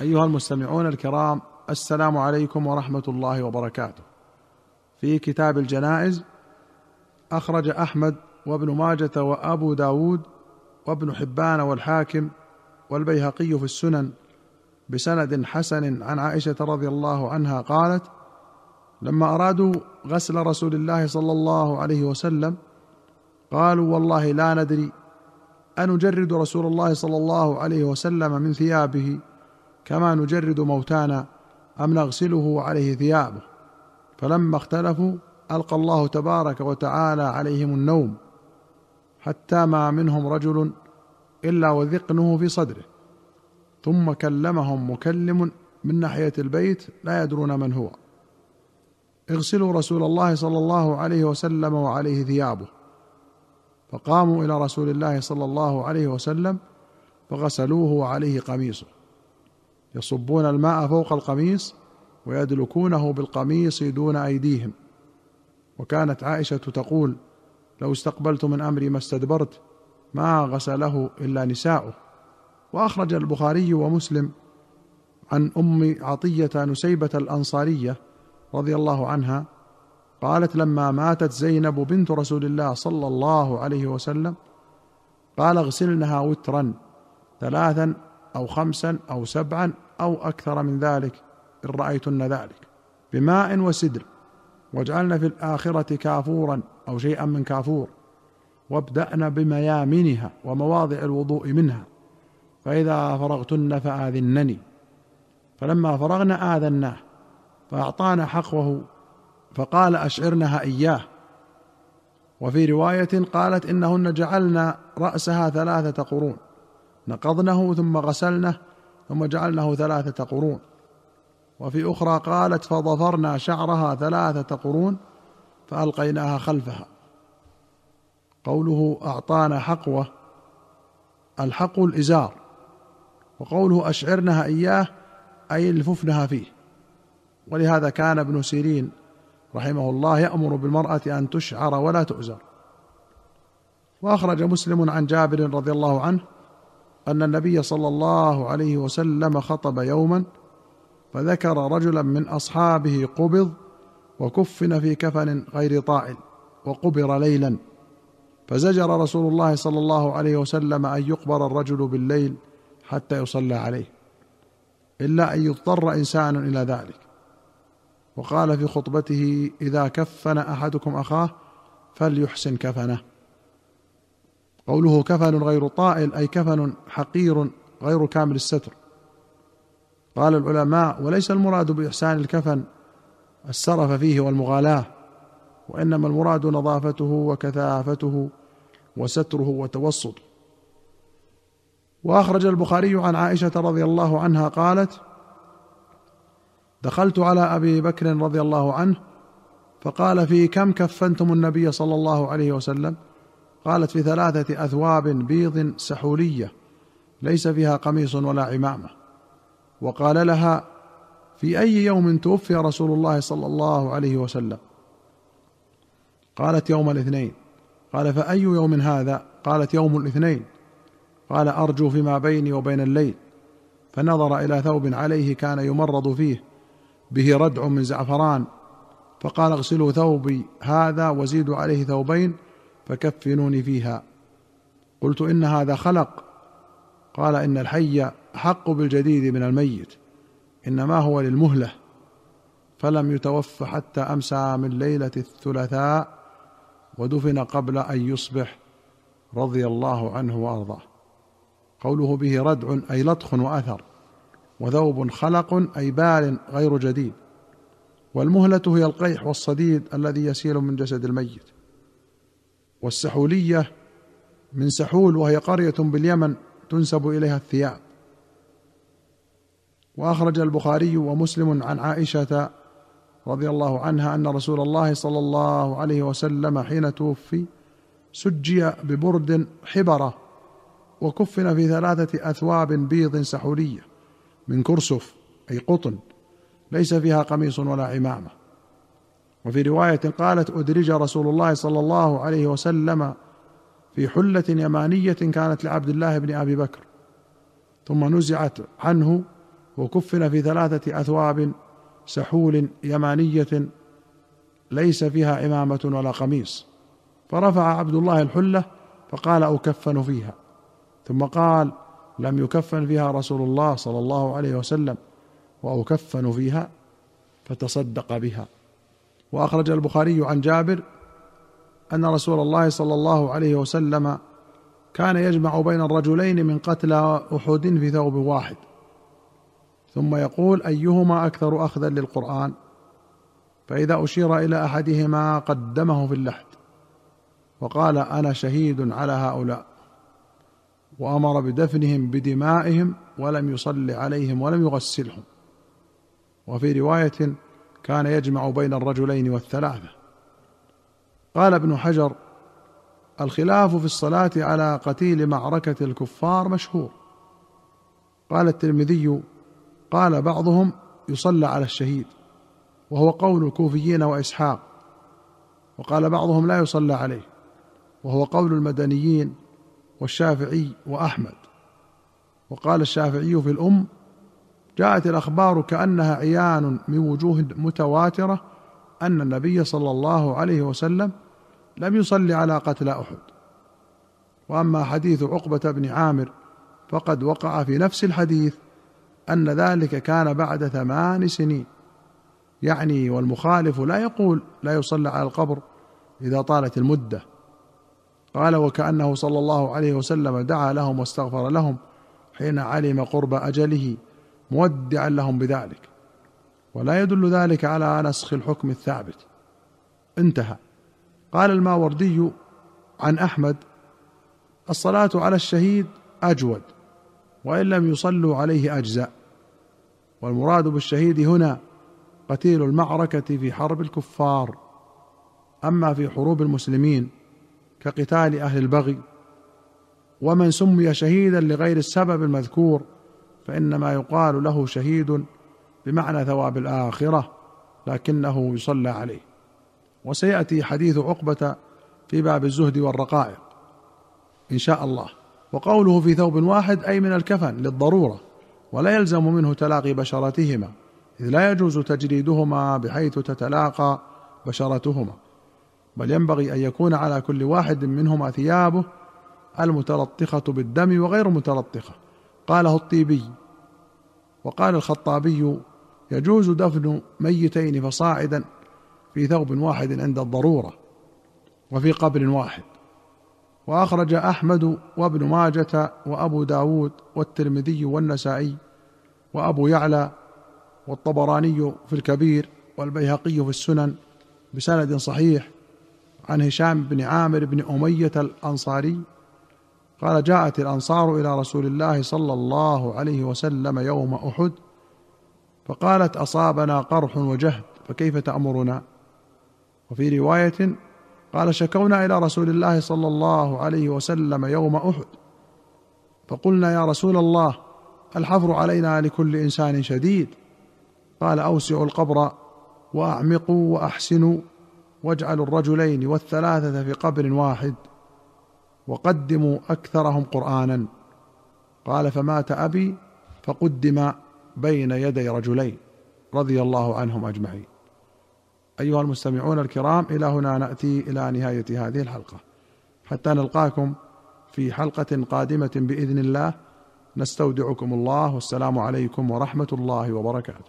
أيها المستمعون الكرام السلام عليكم ورحمة الله وبركاته. في كتاب الجنائز أخرج أحمد وابن ماجة وأبو داود وابن حبان والحاكم والبيهقي في السنن بسند حسن عن عائشة رضي الله عنها قالت لما أرادوا غسل رسول الله صلى الله عليه وسلم قالوا والله لا ندري أنجرد رسول الله صلى الله عليه وسلم من ثيابه كما نجرد موتانا أم نغسله عليه ثيابه. فلما اختلفوا ألقى الله تبارك وتعالى عليهم النوم حتى ما منهم رجل إلا وذقنه في صدره. ثم كلمهم مكلم من ناحية البيت لا يدرون من هو. اغسلوا رسول الله صلى الله عليه وسلم وعليه ثيابه. فقاموا إلى رسول الله صلى الله عليه وسلم فغسلوه وعليه قميصه. يصبون الماء فوق القميص ويدلكونه بالقميص دون أيديهم. وكانت عائشة تقول لو استقبلت من أمري ما استدبرت ما غسله إلا نساؤه. وأخرج البخاري ومسلم عن أم عطية نسيبة الأنصارية رضي الله عنها قالت لما ماتت زينب بنت رسول الله صلى الله عليه وسلم قال اغسلنها وترا ثلاثا أو خمسا أو سبعا أو أكثر من ذلك إن رأيتن ذلك بماء وسدر واجعلن في الآخرة كافورا أو شيئا من كافور وابدأن بميامنها ومواضع الوضوء منها فإذا فرغتن فآذنني. فلما فرغنا آذناه فأعطانا حقه فقال أشعرنها إياه. وفي رواية قالت إنهن جعلن رأسها ثلاثة قرون. نقضنه ثم غسلنه ثم جعلنه ثلاثة قرون. وفي أخرى قالت فضفرنا شعرها ثلاثة قرون فألقيناها خلفها. قوله أعطانا حقوة الحق الإزار وقوله أشعرنها إياه أي الففنها فيه. ولهذا كان ابن سيرين رحمه الله يأمر بالمرأة أن تشعر ولا تؤزر. وأخرج مسلم عن جابر رضي الله عنه أن النبي صلى الله عليه وسلم خطب يوما فذكر رجلا من أصحابه قبض وكفن في كفن غير طائل وقبر ليلا. فزجر رسول الله صلى الله عليه وسلم أن يقبر الرجل بالليل حتى يصلى عليه إلا أن يضطر إنسان إلى ذلك. وقال في خطبته إذا كفن أحدكم أخاه فليحسن كفنه. قوله كفن غير طائل أي كفن حقير غير كامل الستر. قال العلماء وليس المراد بإحسان الكفن السرف فيه والمغالاة وإنما المراد نظافته وكثافته وستره وتوسطه وأخرج البخاري عن عائشة رضي الله عنها قالت دخلت على أبي بكر رضي الله عنه فقال في كم كفنتم النبي صلى الله عليه وسلم؟ قالت في ثلاثة أثواب بيض سحولية ليس فيها قميص ولا عمامة. وقال لها في أي يوم توفي رسول الله صلى الله عليه وسلم؟ قالت يوم الاثنين. قال فأي يوم هذا؟ قالت يوم الاثنين. قال أرجو فيما بيني وبين الليل. فنظر إلى ثوب عليه كان يمرض فيه به ردع من زعفران. فقال اغسلوا ثوبي هذا وزيدوا عليه ثوبين فكفنوني فيها. قلت إن هذا خلق. قال إن الحي أحق بالجديد من الميت. إنما هو للمهلة. فلم يتوف حتى أمسى من ليلة الثلاثاء ودفن قبل أن يصبح رضي الله عنه وأرضاه. قوله به ردع أي لطخ وأثر وذوب خلق أي بال غير جديد. والمهلة هي القيح والصديد الذي يسيل من جسد الميت. والسحولية من سحول وهي قرية باليمن تنسب إليها الثياب. وأخرج البخاري ومسلم عن عائشة رضي الله عنها أن رسول الله صلى الله عليه وسلم حين توفي سجي ببرد حبره وكفن في ثلاثة أثواب بيض سحولية من كرسف أي قطن ليس فيها قميص ولا عمامة. وفي رواية قالت أدرج رسول الله صلى الله عليه وسلم في حلة يمانية كانت لعبد الله بن أبي بكر ثم نزعت عنه وكفن في ثلاثة أثواب سحول يمانية ليس فيها إمامة ولا قميص. فرفع عبد الله الحلة فقال أكفن فيها. ثم قال لم يكفن فيها رسول الله صلى الله عليه وسلم وأكفن فيها فتصدق بها. وأخرج البخاري عن جابر أن رسول الله صلى الله عليه وسلم كان يجمع بين الرجلين من قتلى أحد في ثوب واحد. ثم يقول أيهما أكثر اخذا للقرآن؟ فإذا أشير إلى أحدهما قدمه في اللحد. وقال أنا شهيد على هؤلاء. وأمر بدفنهم بدمائهم ولم يصل عليهم ولم يغسلهم. وفي رواية كان يجمع بين الرجلين والثلاثة. قال ابن حجر الخلاف في الصلاة على قتيل معركة الكفار مشهور. قال الترمذي قال بعضهم يصلى على الشهيد وهو قول الكوفيين وإسحاق وقال بعضهم لا يصلى عليه وهو قول المدنيين والشافعي وأحمد. وقال الشافعي في الأم جاءت الأخبار كأنها عيان من وجوه متواترة أن النبي صلى الله عليه وسلم لم يصل على قتل أحد. وأما حديث عقبة بن عامر فقد وقع في نفس الحديث أن ذلك كان بعد ثمان سنين. يعني والمخالف لا يقول لا يصلى على القبر إذا طالت المدة. قال وكأنه صلى الله عليه وسلم دعا لهم واستغفر لهم حين علم قرب أجله. مودعا لهم بذلك. ولا يدل ذلك على نسخ الحكم الثابت. انتهى. قال الماوردي عن أحمد الصلاة على الشهيد أجود وإن لم يصلوا عليه اجزا والمراد بالشهيد هنا قتيل المعركة في حرب الكفار. أما في حروب المسلمين كقتال أهل البغي ومن سمي شهيدا لغير السبب المذكور فإنما يقال له شهيد بمعنى ثواب الآخرة لكنه يصلى عليه. وسيأتي حديث عقبة في باب الزهد والرقائق إن شاء الله. وقوله في ثوب واحد أي من الكفن للضرورة ولا يلزم منه تلاقي بشرتهما إذ لا يجوز تجريدهما بحيث تتلاقى بشرتهما. بل ينبغي أن يكون على كل واحد منهما ثيابه المتلطخة بالدم وغير متلطخة. قاله الطيبي وقال الخطابي يجوز دفن ميتين فصاعدا في ثوب واحد عند الضرورة وفي قبر واحد. وأخرج أحمد وابن ماجة وأبو داود والترمذي والنسائي وأبو يعلى والطبراني في الكبير والبيهقي في السنن بسند صحيح عن هشام بن عامر بن أمية الأنصاري قال جاءت الأنصار إلى رسول الله صلى الله عليه وسلم يوم أحد فقالت أصابنا قرح وجهد فكيف تأمرنا؟ وفي رواية قال شكونا إلى رسول الله صلى الله عليه وسلم يوم أحد فقلنا يا رسول الله الحفر علينا لكل إنسان شديد. قال أوسعوا القبر وأعمقوا وأحسنوا واجعلوا الرجلين والثلاثة في قبر واحد. وقدموا أكثرهم قرآنا. قال فمات أبي فقدم بين يدي رجلين رضي الله عنهم أجمعين. أيها المستمعون الكرام إلى هنا نأتي إلى نهاية هذه الحلقة. حتى نلقاكم في حلقة قادمة بإذن الله. نستودعكم الله والسلام عليكم ورحمة الله وبركاته.